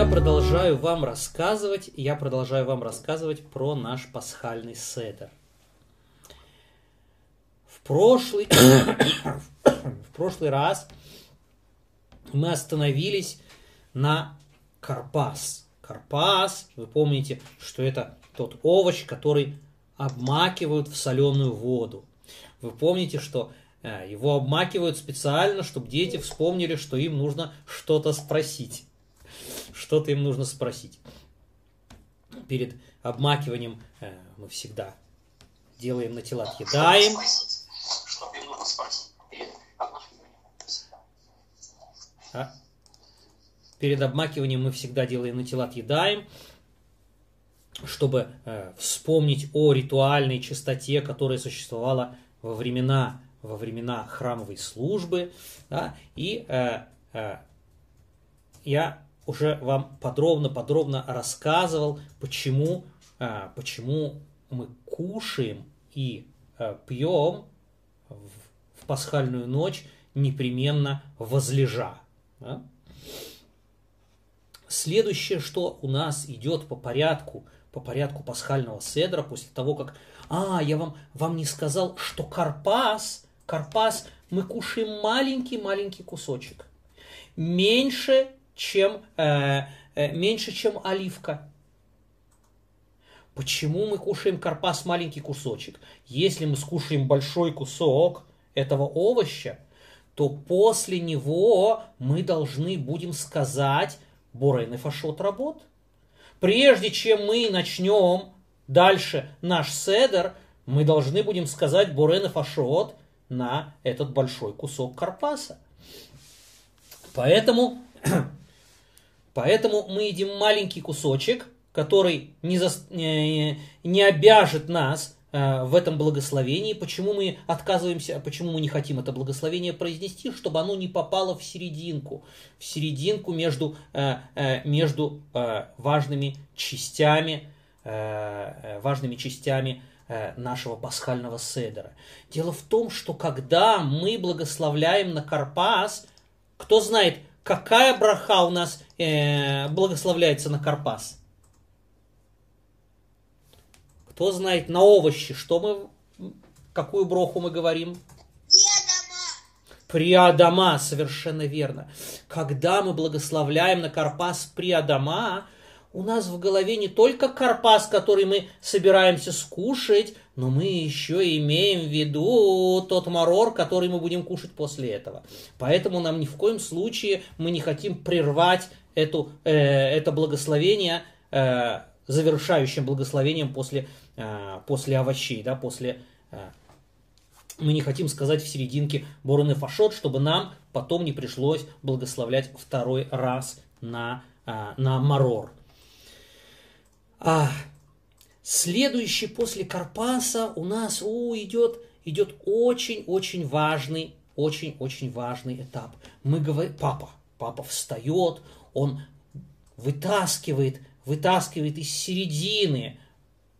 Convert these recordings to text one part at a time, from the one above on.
я продолжаю вам рассказывать, я продолжаю вам рассказывать про наш пасхальный седер. В прошлый, в прошлый раз мы остановились на карпас. Карпас, вы помните, что это тот овощ, который обмакивают в соленую воду. Вы помните, что э, его обмакивают специально, чтобы дети вспомнили, что им нужно что-то спросить. Что-то им нужно спросить. Перед обмакиванием э, мы всегда делаем на тела, съедаем. А? Перед обмакиванием мы всегда делаем на тела, съедаем чтобы э, вспомнить о ритуальной чистоте, которая существовала во времена, во времена храмовой службы. Да, и э, э, я уже вам подробно-подробно рассказывал, почему, э, почему мы кушаем и э, пьем в, пасхальную ночь непременно возлежа. Следующее, что у нас идет по порядку – по порядку пасхального седра, после того, как, а, я вам, вам не сказал, что карпас, карпас, мы кушаем маленький-маленький кусочек. Меньше, чем, э, э, меньше, чем оливка. Почему мы кушаем карпас маленький кусочек? Если мы скушаем большой кусок этого овоща, то после него мы должны будем сказать Борен и фашот работ прежде чем мы начнем дальше наш седер, мы должны будем сказать Борен и Фашот на этот большой кусок карпаса. Поэтому, поэтому мы едим маленький кусочек, который не, за, не, обяжет нас Э, в этом благословении, почему мы отказываемся, почему мы не хотим это благословение произнести, чтобы оно не попало в серединку, в серединку между, э, э, между важными частями, важными частями нашего пасхального седера. Дело в том, что когда мы благословляем на Карпас, кто знает, какая браха у нас благословляется на Карпас – кто знает на овощи, что мы, какую броху мы говорим? Приадама, совершенно верно. Когда мы благословляем на Карпас Приадама, у нас в голове не только карпас, который мы собираемся скушать, но мы еще имеем в виду тот марор, который мы будем кушать после этого. Поэтому нам ни в коем случае мы не хотим прервать эту, э, это благословение э, завершающим благословением после Э, после овощей, да, после... Э, мы не хотим сказать в серединке Борон и Фашот, чтобы нам потом не пришлось благословлять второй раз на, э, на Марор. А следующий после Карпаса у нас у, идет, идет очень-очень важный, очень-очень важный этап. Мы говорим, папа, папа встает, он вытаскивает, вытаскивает из середины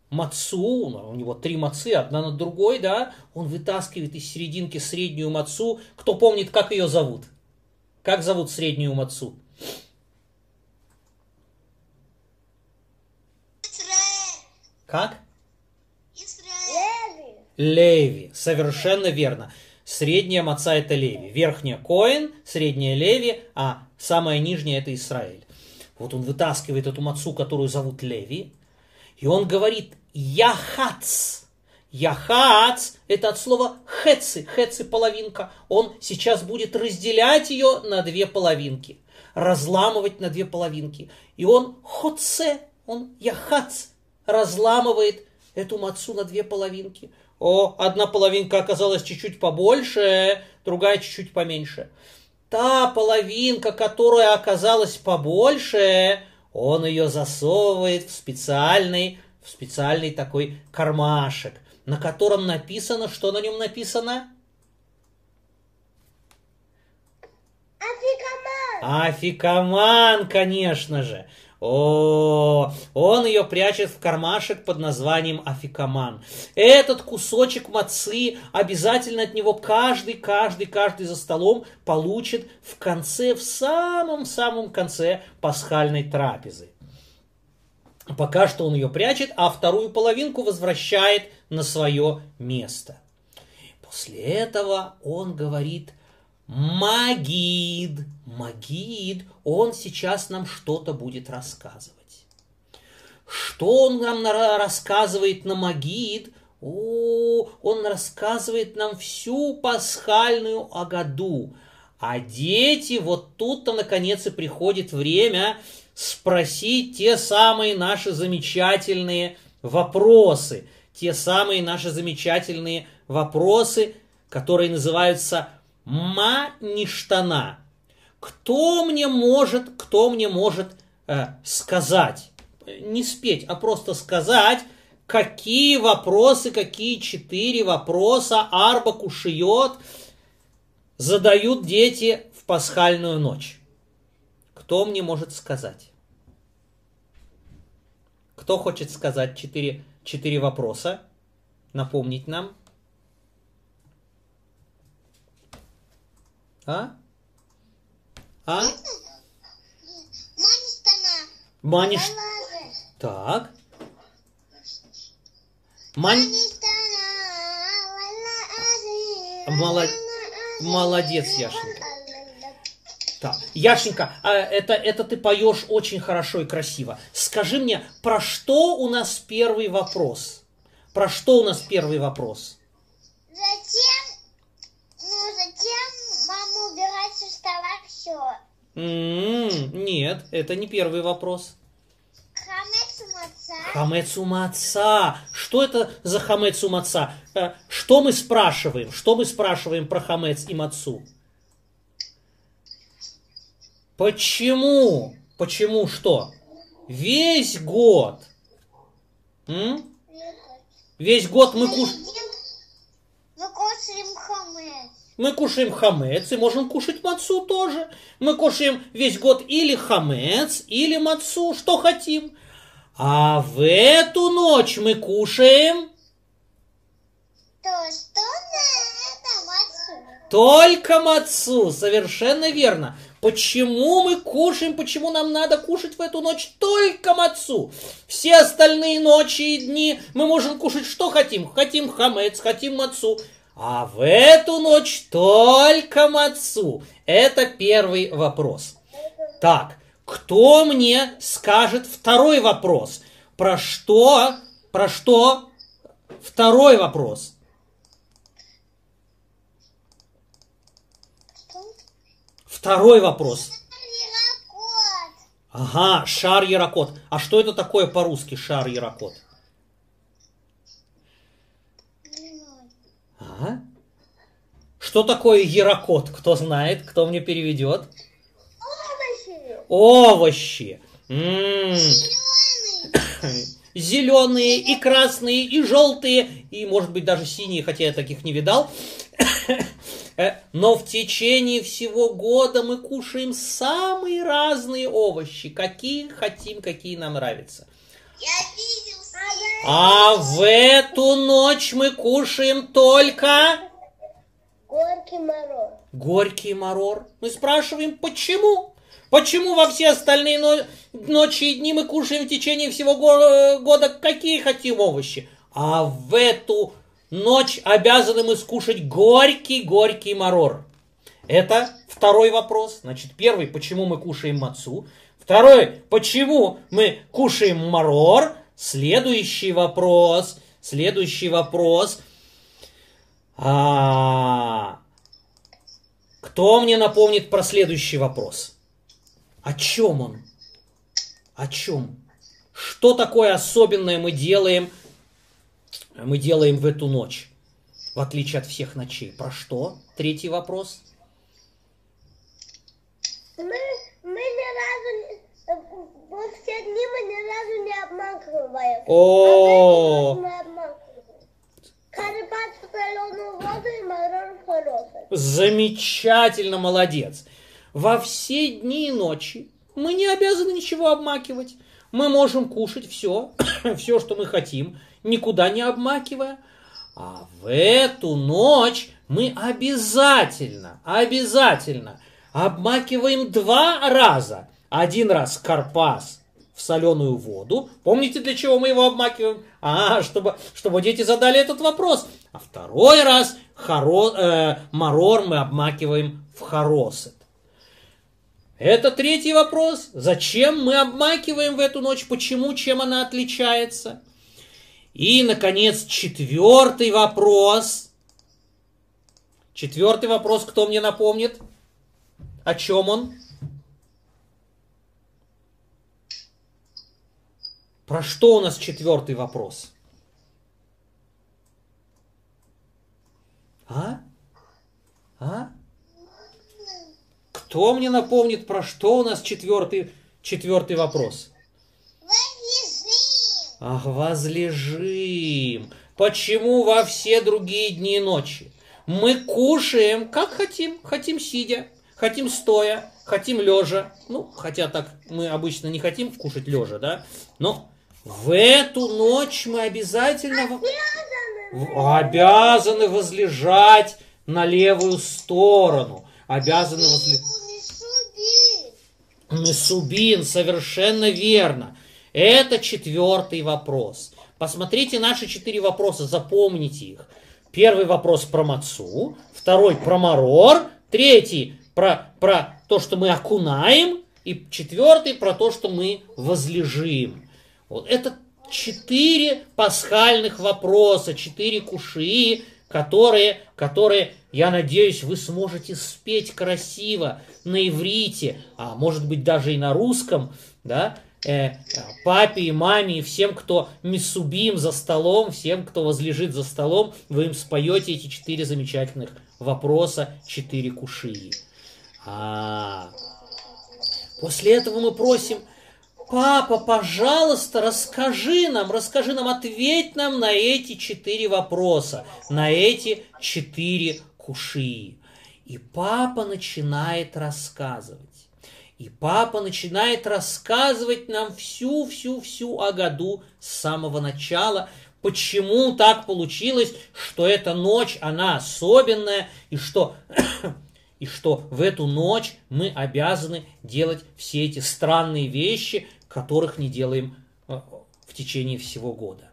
мацу, у него три мацы, одна над другой, да, он вытаскивает из серединки среднюю мацу. Кто помнит, как ее зовут? Как зовут среднюю мацу? Как? Леви. Леви, совершенно верно. Средняя маца это Леви, верхняя Коин, средняя Леви, а самая нижняя это Израиль. Вот он вытаскивает эту мацу, которую зовут Леви, и он говорит, Яхац. Яхац – это от слова хеци, хеци – половинка. Он сейчас будет разделять ее на две половинки, разламывать на две половинки. И он хоце, он яхац, разламывает эту мацу на две половинки. О, одна половинка оказалась чуть-чуть побольше, другая чуть-чуть поменьше. Та половинка, которая оказалась побольше, он ее засовывает в специальный в специальный такой кармашек, на котором написано, что на нем написано? Афикаман. Афикаман, конечно же. О, он ее прячет в кармашек под названием афикаман. Этот кусочек мацы обязательно от него каждый, каждый, каждый за столом получит в конце, в самом-самом конце пасхальной трапезы. Пока что он ее прячет, а вторую половинку возвращает на свое место. После этого он говорит Магид. Магид, он сейчас нам что-то будет рассказывать. Что он нам рассказывает на Магид? О, он рассказывает нам всю пасхальную Агаду. А дети, вот тут-то наконец и приходит время спросить те самые наши замечательные вопросы. Те самые наши замечательные вопросы, которые называются «ма ништана». Кто мне может, кто мне может э, сказать, не спеть, а просто сказать, какие вопросы, какие четыре вопроса Арба Кушиот задают дети в пасхальную ночь? Кто мне может сказать? Кто хочет сказать четыре, четыре вопроса? Напомнить нам? А? А? Маниш... Так. Мань... Молод... Молодец, Яшенька. Так, Яшенька, а это, это ты поешь очень хорошо и красиво. Скажи мне, про что у нас первый вопрос? Про что у нас первый вопрос? Зачем, ну, зачем мама убирать со стола все? М-м, нет, это не первый вопрос. Хамецу маца. Что это за хамецу маца? Э, Что мы спрашиваем? Что мы спрашиваем про хамец и мацу? Почему? Почему что? Весь год. М? Весь год мы, куш... Мы кушаем хамец. и можем кушать мацу тоже. Мы кушаем весь год или хамец, или мацу, что хотим. А в эту ночь мы кушаем То что на это мацу? Только мацу, совершенно верно. Почему мы кушаем, почему нам надо кушать в эту ночь только мацу? Все остальные ночи и дни мы можем кушать что хотим. Хотим хамец, хотим мацу. А в эту ночь только мацу. Это первый вопрос. Так, кто мне скажет второй вопрос? Про что? Про что? Второй вопрос. Второй вопрос. Ага, шар Яракот. А что это такое по-русски шар Что такое Яракот? Кто знает? Кто мне переведет? Овощи. Овощи. М, Зеленый. Зеленые и красные, и желтые, и, может быть, даже синие, хотя я таких не видал. Э, Но в течение всего года мы кушаем самые разные овощи, какие хотим, какие нам нравятся. Я видел. А в эту ночь мы кушаем только Горький мороз. горький марор. Мы спрашиваем, почему? Почему во все остальные но- ночи и дни мы кушаем в течение всего го- года какие хотим овощи? А в эту ночь обязаны мы скушать горький-горький марор. Это второй вопрос. Значит, первый, почему мы кушаем мацу. Второй, почему мы кушаем марор. Следующий вопрос. Следующий вопрос. А, кто мне напомнит про следующий вопрос? О чем он? О чем? Что такое особенное мы делаем, мы делаем в эту ночь, в отличие от всех ночей? Про что? Третий вопрос. Мы, мы ни разу не... Во все дни мы ни разу не обманываем. О. Карпат соленую воду и. Замечательно, молодец. Во все дни и ночи мы не обязаны ничего обмакивать. Мы можем кушать все, все, что мы хотим, никуда не обмакивая. А в эту ночь мы обязательно, обязательно обмакиваем два раза. Один раз карпас в соленую воду. Помните, для чего мы его обмакиваем? А, чтобы, чтобы дети задали этот вопрос. А второй раз хоро, э, марор мы обмакиваем в хоросет. Это третий вопрос. Зачем мы обмакиваем в эту ночь? Почему? Чем она отличается? И, наконец, четвертый вопрос. Четвертый вопрос, кто мне напомнит? О чем он? Про что у нас четвертый вопрос? А? А? Кто мне напомнит, про что у нас четвертый, четвертый вопрос? Ах, возлежим. Почему во все другие дни и ночи? Мы кушаем, как хотим. Хотим сидя, хотим стоя, хотим лежа. Ну, хотя так мы обычно не хотим кушать лежа, да? Но в эту ночь мы обязательно обязаны, обязаны возлежать на левую сторону. Обязаны возлежать. Месубин, совершенно верно. Это четвертый вопрос. Посмотрите наши четыре вопроса, запомните их. Первый вопрос про мацу, второй про марор, третий про, про то, что мы окунаем, и четвертый про то, что мы возлежим. Вот это четыре пасхальных вопроса, четыре куши, которые, которые, я надеюсь, вы сможете спеть красиво на иврите, а может быть даже и на русском, да, э, папе и маме, и всем, кто мисубим за столом, всем, кто возлежит за столом, вы им споете эти четыре замечательных вопроса, четыре кушии. А, после этого мы просим, папа, пожалуйста, расскажи нам, расскажи нам, ответь нам на эти четыре вопроса, на эти четыре кушии. И папа начинает рассказывать. И папа начинает рассказывать нам всю-всю-всю о году с самого начала, почему так получилось, что эта ночь, она особенная, и что, и что в эту ночь мы обязаны делать все эти странные вещи, которых не делаем э, в течение всего года.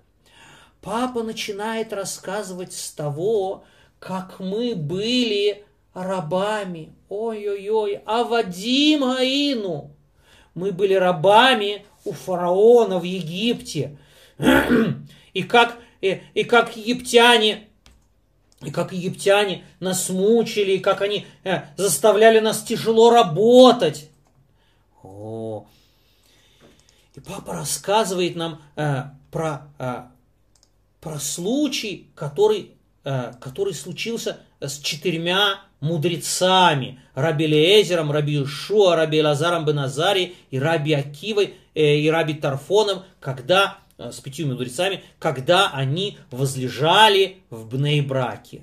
Папа начинает рассказывать с того, как мы были рабами. Ой-ой-ой, а Вадим Гаину. Мы были рабами у фараона в Египте. И как, и, и как египтяне и как египтяне нас мучили, и как они э, заставляли нас тяжело работать. О. И папа рассказывает нам э, про, э, про случай, который, э, который случился с четырьмя мудрецами, Раби Леезером, Раби Ишуа, Раби Лазаром Беназари и Раби Акивой э, и Раби Тарфоном, когда, э, с пятью мудрецами, когда они возлежали в Бнейбраке.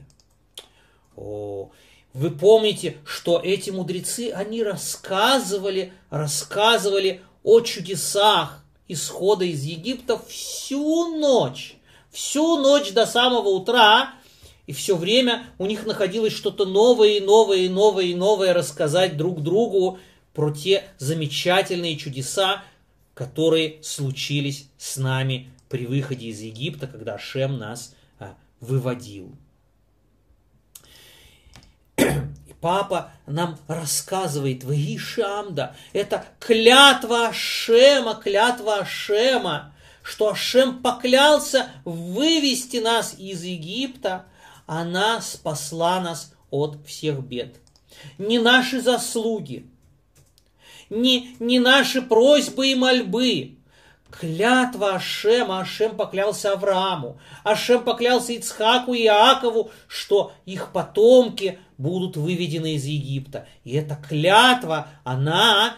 О, вы помните, что эти мудрецы, они рассказывали, рассказывали о чудесах исхода из Египта всю ночь. Всю ночь до самого утра и все время у них находилось что-то новое и новое и новое и новое рассказать друг другу про те замечательные чудеса, которые случились с нами при выходе из Египта, когда Шем нас а, выводил. И папа нам рассказывает, Ваишамда, это клятва Ашема, клятва Ашема, что Ашем поклялся вывести нас из Египта – она спасла нас от всех бед. Не наши заслуги, не, не наши просьбы и мольбы. Клятва Ашема, Ашем поклялся Аврааму, Ашем поклялся Ицхаку и Иакову, что их потомки будут выведены из Египта. И эта клятва, она,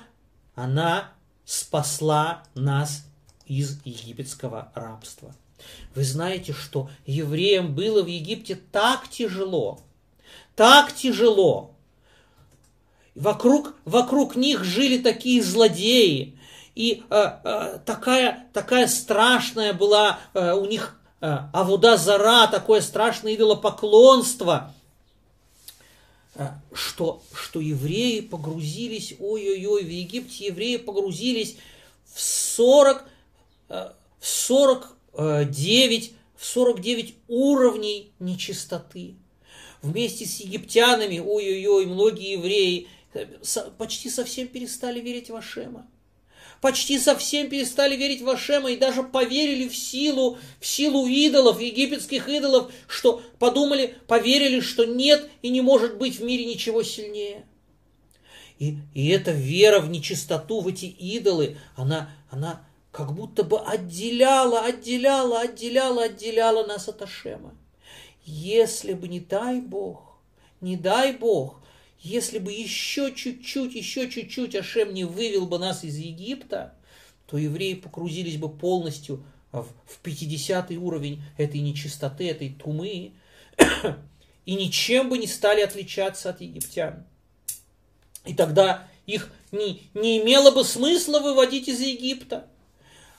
она спасла нас из египетского рабства. Вы знаете, что евреям было в Египте так тяжело, так тяжело. вокруг, вокруг них жили такие злодеи, и э, э, такая, такая страшная была э, у них э, Авуда Зара, такое страшное идолопоклонство, э, что, что евреи погрузились, ой-ой-ой, в Египте евреи погрузились в 40, э, в 49, в 49 уровней нечистоты. Вместе с египтянами, ой-ой-ой, многие евреи э, почти совсем перестали верить в Ашема почти совсем перестали верить в Ашема и даже поверили в силу, в силу идолов, египетских идолов, что подумали, поверили, что нет и не может быть в мире ничего сильнее. И, и эта вера в нечистоту, в эти идолы, она, она как будто бы отделяла, отделяла, отделяла, отделяла нас от Ашема. Если бы не дай Бог, не дай Бог, если бы еще чуть-чуть, еще чуть-чуть Ашем не вывел бы нас из Египта, то евреи погрузились бы полностью в, в 50 уровень этой нечистоты, этой тумы, и ничем бы не стали отличаться от египтян. И тогда их не, не имело бы смысла выводить из Египта.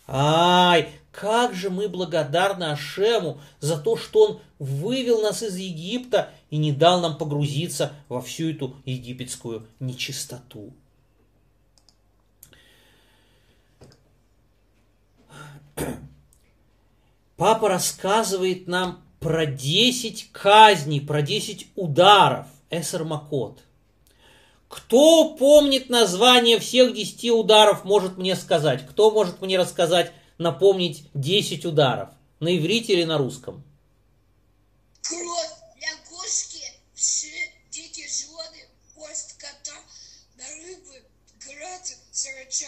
Ай, как же мы благодарны Ашему за то, что Он вывел нас из Египта и не дал нам погрузиться во всю эту египетскую нечистоту. Папа рассказывает нам про 10 казней, про 10 ударов Эсер Макот. Кто помнит название всех 10 ударов, может мне сказать. Кто может мне рассказать, напомнить 10 ударов? На иврите или на русском? Кровь лягушки, вши, дикие животные, хвост кота, на рыбы, град, сарача,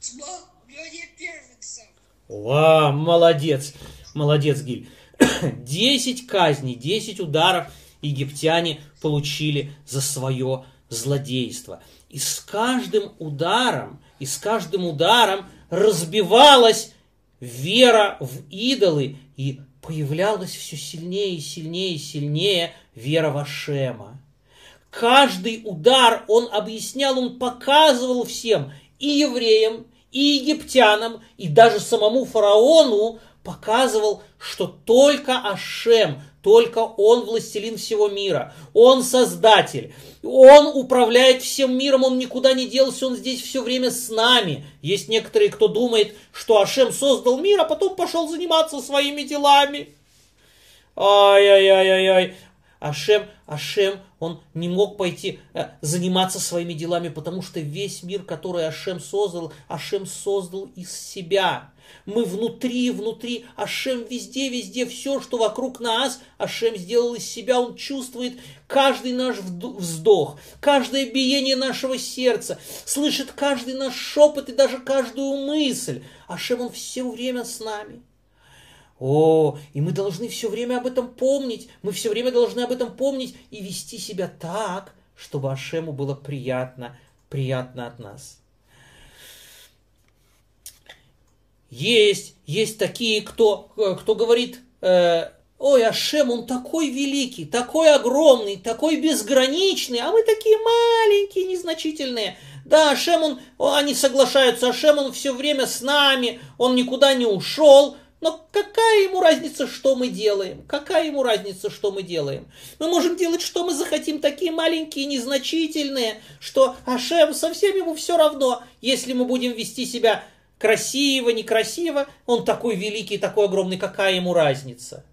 тьма, люди первенцев. Ва, молодец, молодец, Гиль. Десять казней, десять ударов египтяне получили за свое злодейство. И с каждым ударом, и с каждым ударом разбивалась вера в идолы и появлялась все сильнее и сильнее и сильнее вера в Ашема. Каждый удар он объяснял, он показывал всем, и евреям, и египтянам, и даже самому фараону показывал, что только Ашем, только Он властелин всего мира, Он создатель, Он управляет всем миром, Он никуда не делся, Он здесь все время с нами. Есть некоторые, кто думает, что Ашем создал мир, а потом пошел заниматься своими делами. Ай-яй-яй-яй-яй. Ашем, Ашем, он не мог пойти э, заниматься своими делами, потому что весь мир, который Ашем создал, Ашем создал из себя. Мы внутри, внутри, Ашем везде, везде, все, что вокруг нас, Ашем сделал из себя, Он чувствует каждый наш вздох, каждое биение нашего сердца, слышит каждый наш шепот и даже каждую мысль. Ашем, Он все время с нами. О, и мы должны все время об этом помнить, мы все время должны об этом помнить и вести себя так, чтобы Ашему было приятно, приятно от нас. Есть, есть такие, кто, кто говорит, э, ой, Ашем, он такой великий, такой огромный, такой безграничный, а мы такие маленькие, незначительные. Да, Ашем, он, они соглашаются, Ашем, он все время с нами, он никуда не ушел, но какая ему разница, что мы делаем? Какая ему разница, что мы делаем? Мы можем делать, что мы захотим, такие маленькие, незначительные, что Ашем совсем ему все равно, если мы будем вести себя красиво, некрасиво, он такой великий, такой огромный, какая ему разница?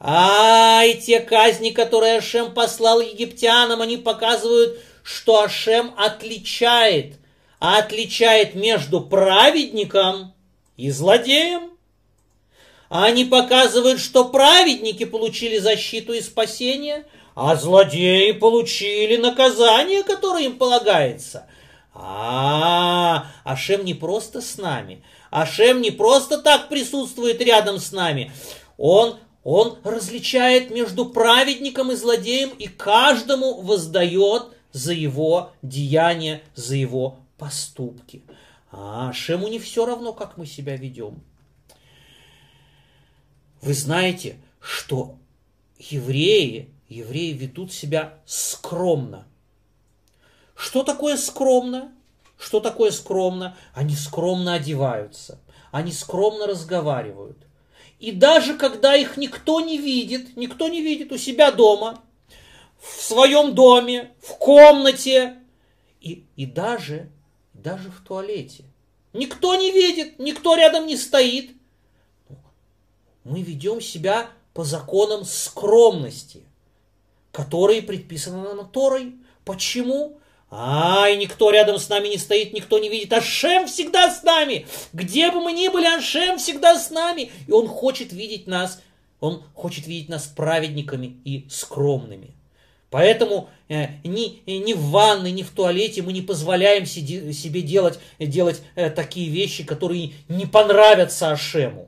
Ай, те казни, которые Ашем послал египтянам, они показывают, что Ашем отличает, отличает между праведником и злодеем. Они показывают, что праведники получили защиту и спасение, а злодеи получили наказание, которое им полагается. А, Ашем не просто с нами. Ашем не просто так присутствует рядом с нами. Он, он различает между праведником и злодеем и каждому воздает за его деяния, за его поступки. А Ашему не все равно, как мы себя ведем. Вы знаете, что евреи, евреи ведут себя скромно. Что такое скромно? Что такое скромно? Они скромно одеваются, они скромно разговаривают. И даже когда их никто не видит, никто не видит у себя дома, в своем доме, в комнате, и, и даже, даже в туалете. Никто не видит, никто рядом не стоит. Мы ведем себя по законам скромности, которые предписаны нам Торой. Почему? Ай, никто рядом с нами не стоит, никто не видит. Ашем всегда с нами. Где бы мы ни были, Ашем всегда с нами. И он хочет видеть нас, он хочет видеть нас праведниками и скромными. Поэтому э, ни, ни в ванной, ни в туалете мы не позволяем себе делать, делать э, такие вещи, которые не понравятся Ашему.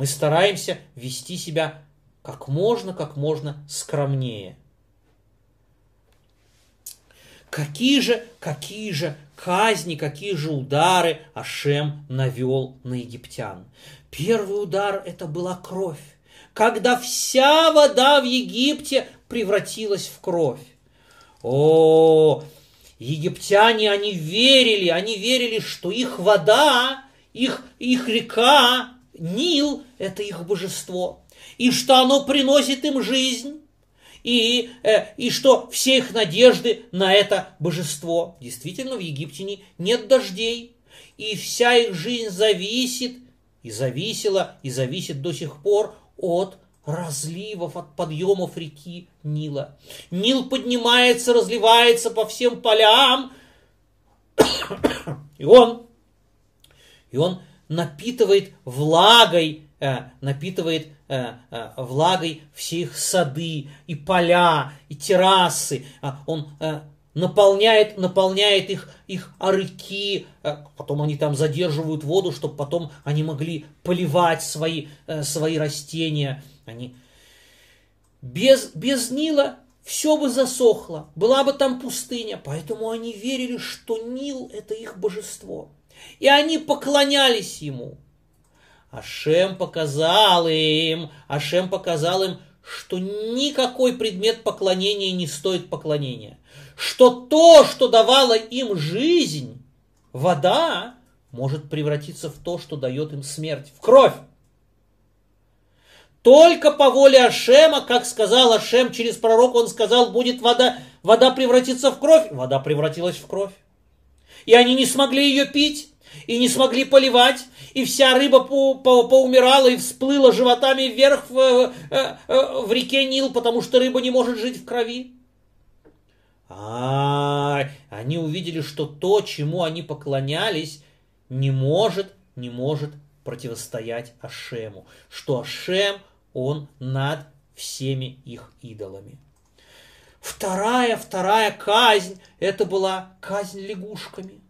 Мы стараемся вести себя как можно, как можно скромнее. Какие же, какие же казни, какие же удары Ашем навел на египтян? Первый удар это была кровь когда вся вода в Египте превратилась в кровь. О, египтяне, они верили, они верили, что их вода, их, их река, Нил – это их божество, и что оно приносит им жизнь, и, э, и что все их надежды на это божество. Действительно, в Египте нет дождей, и вся их жизнь зависит, и зависела, и зависит до сих пор от разливов, от подъемов реки Нила. Нил поднимается, разливается по всем полям, и он, и он напитывает влагой, э, напитывает э, э, влагой все их сады и поля и террасы. А он наполняет, наполняет их, их арыки, потом они там задерживают воду, чтобы потом они могли поливать свои, свои растения. Они... Без, без Нила все бы засохло, была бы там пустыня, поэтому они верили, что Нил – это их божество. И они поклонялись ему. Ашем показал им, Ашем показал им, что никакой предмет поклонения не стоит поклонения. Что то, что давало им жизнь, вода, может превратиться в то, что дает им смерть, в кровь. Только по воле Ашема, как сказал Ашем через пророка, он сказал, будет вода, вода превратится в кровь. Вода превратилась в кровь. И они не смогли ее пить, и не смогли поливать, и вся рыба по, по, поумирала и всплыла животами вверх в, э, э, в реке Нил, потому что рыба не может жить в крови. А, они увидели, что то, чему они поклонялись, не может, не может противостоять Ашему, что Ашем, он над всеми их идолами. Вторая, вторая казнь, это была казнь лягушками.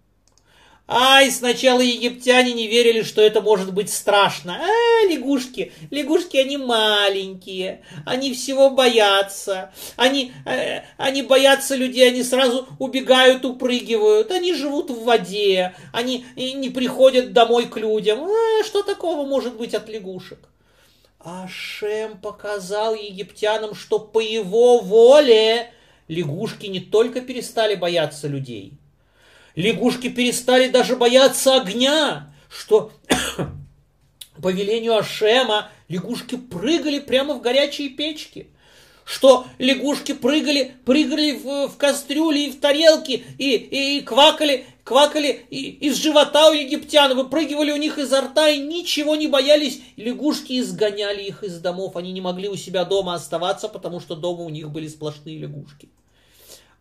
Ай, сначала египтяне не верили, что это может быть страшно. А, лягушки, лягушки, они маленькие, они всего боятся. Они, э, они боятся людей, они сразу убегают, упрыгивают. Они живут в воде, они не приходят домой к людям. А, что такого может быть от лягушек? А Шем показал египтянам, что по его воле лягушки не только перестали бояться людей – Лягушки перестали даже бояться огня, что по велению Ашема лягушки прыгали прямо в горячие печки, что лягушки прыгали, прыгали в, в кастрюли и в тарелки и, и, и квакали, квакали и, из живота у египтян, выпрыгивали у них изо рта и ничего не боялись. Лягушки изгоняли их из домов, они не могли у себя дома оставаться, потому что дома у них были сплошные лягушки.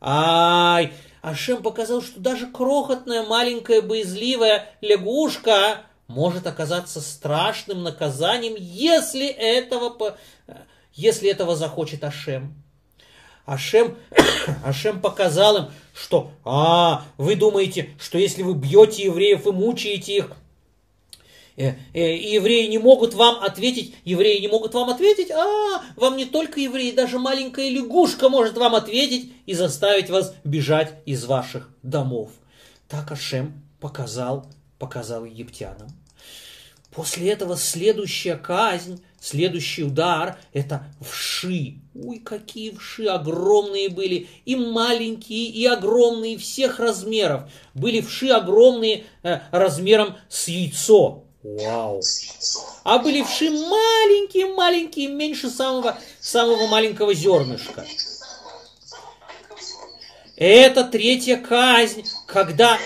Ай, Ашем показал, что даже крохотная, маленькая, боязливая лягушка может оказаться страшным наказанием, если этого, если этого захочет Ашем. Ашем, Ашем показал им, что, а, вы думаете, что если вы бьете евреев и мучаете их, евреи не могут вам ответить, евреи не могут вам ответить, а вам не только евреи, даже маленькая лягушка может вам ответить и заставить вас бежать из ваших домов. Так Ашем показал, показал египтянам. После этого следующая казнь, следующий удар – это вши. Ой, какие вши огромные были, и маленькие, и огромные, всех размеров. Были вши огромные э, размером с яйцо. Вау! А были вши маленькие-маленькие, меньше самого, самого маленького зернышка. Это третья казнь, когда,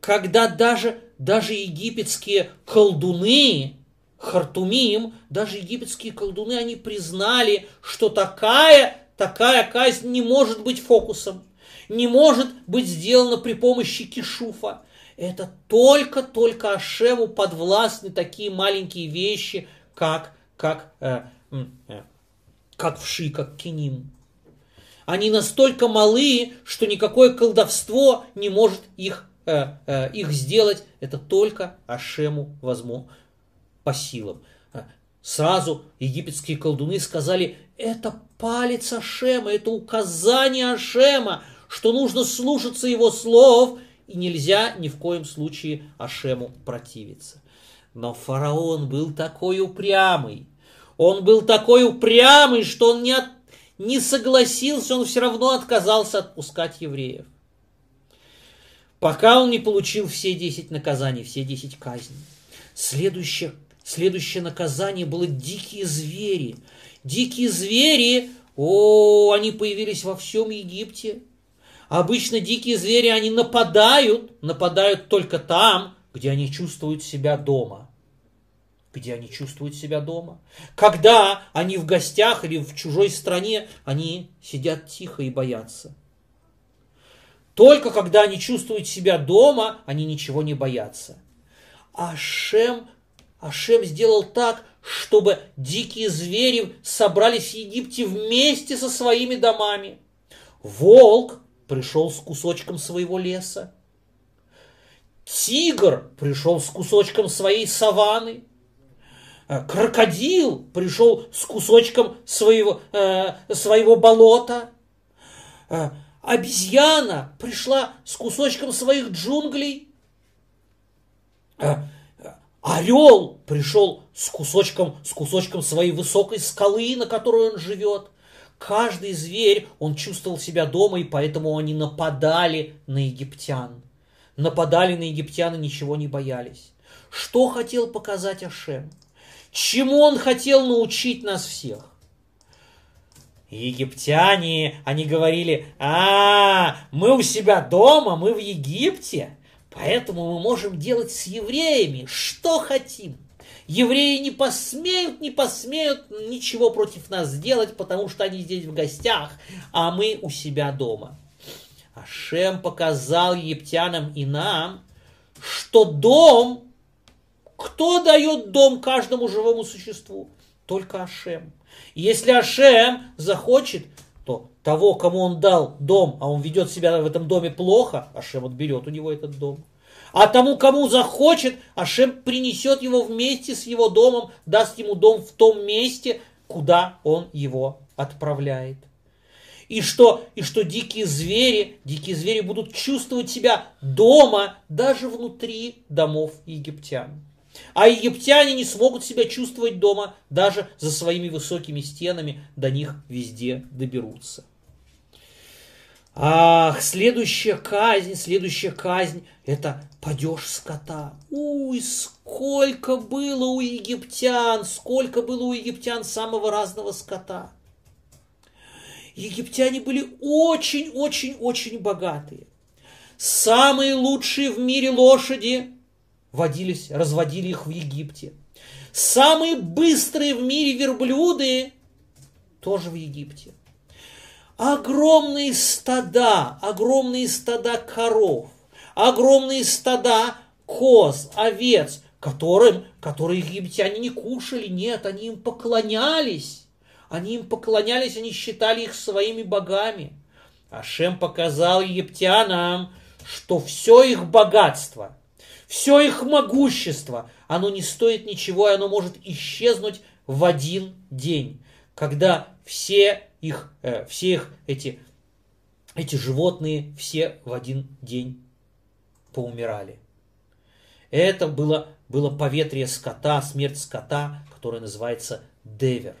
когда даже, даже египетские колдуны, Хартумим, даже египетские колдуны, они признали, что такая, такая казнь не может быть фокусом, не может быть сделана при помощи кишуфа. Это только-только Ашеву подвластны такие маленькие вещи, как, как, э, э, как вши, как киним. Они настолько малы, что никакое колдовство не может их, э, э, их сделать. Это только Ашему возможно по силам. Э, сразу египетские колдуны сказали, это палец Ашема, это указание Ашема, что нужно слушаться его слов, и нельзя ни в коем случае Ашему противиться. Но фараон был такой упрямый, он был такой упрямый, что он не от не согласился, он все равно отказался отпускать евреев. Пока он не получил все десять наказаний, все десять казней. Следующее, следующее наказание было дикие звери. Дикие звери, о, они появились во всем Египте. Обычно дикие звери, они нападают, нападают только там, где они чувствуют себя дома где они чувствуют себя дома. Когда они в гостях или в чужой стране, они сидят тихо и боятся. Только когда они чувствуют себя дома, они ничего не боятся. Ашем, Ашем сделал так, чтобы дикие звери собрались в Египте вместе со своими домами. Волк пришел с кусочком своего леса. Тигр пришел с кусочком своей саванны. Э, крокодил пришел с кусочком своего, э, своего болота. Э, обезьяна пришла с кусочком своих джунглей. Э, орел пришел с кусочком, с кусочком своей высокой скалы, на которой он живет. Каждый зверь, он чувствовал себя дома, и поэтому они нападали на египтян. Нападали на египтян и ничего не боялись. Что хотел показать Ашем? Чему он хотел научить нас всех? Египтяне, они говорили, а, мы у себя дома, мы в Египте, поэтому мы можем делать с евреями, что хотим. Евреи не посмеют, не посмеют ничего против нас сделать, потому что они здесь в гостях, а мы у себя дома. Ашем показал египтянам и нам, что дом кто дает дом каждому живому существу? Только Ашем. Если Ашем захочет, то того, кому он дал дом, а он ведет себя в этом доме плохо, Ашем отберет у него этот дом. А тому, кому захочет, Ашем принесет его вместе с его домом, даст ему дом в том месте, куда он его отправляет. И что, и что дикие звери, дикие звери будут чувствовать себя дома даже внутри домов египтян. А египтяне не смогут себя чувствовать дома даже за своими высокими стенами, до них везде доберутся. Ах, следующая казнь, следующая казнь – это падеж скота. Уй, сколько было у египтян, сколько было у египтян самого разного скота. Египтяне были очень-очень-очень богатые. Самые лучшие в мире лошади водились, разводили их в Египте. Самые быстрые в мире верблюды тоже в Египте. Огромные стада, огромные стада коров, огромные стада коз, овец, которым, которые египтяне не кушали, нет, они им поклонялись. Они им поклонялись, они считали их своими богами. Ашем показал египтянам, что все их богатство, все их могущество, оно не стоит ничего, и оно может исчезнуть в один день, когда все их, э, все их эти, эти животные все в один день поумирали. Это было было поветрие скота, смерть скота, которое называется девер.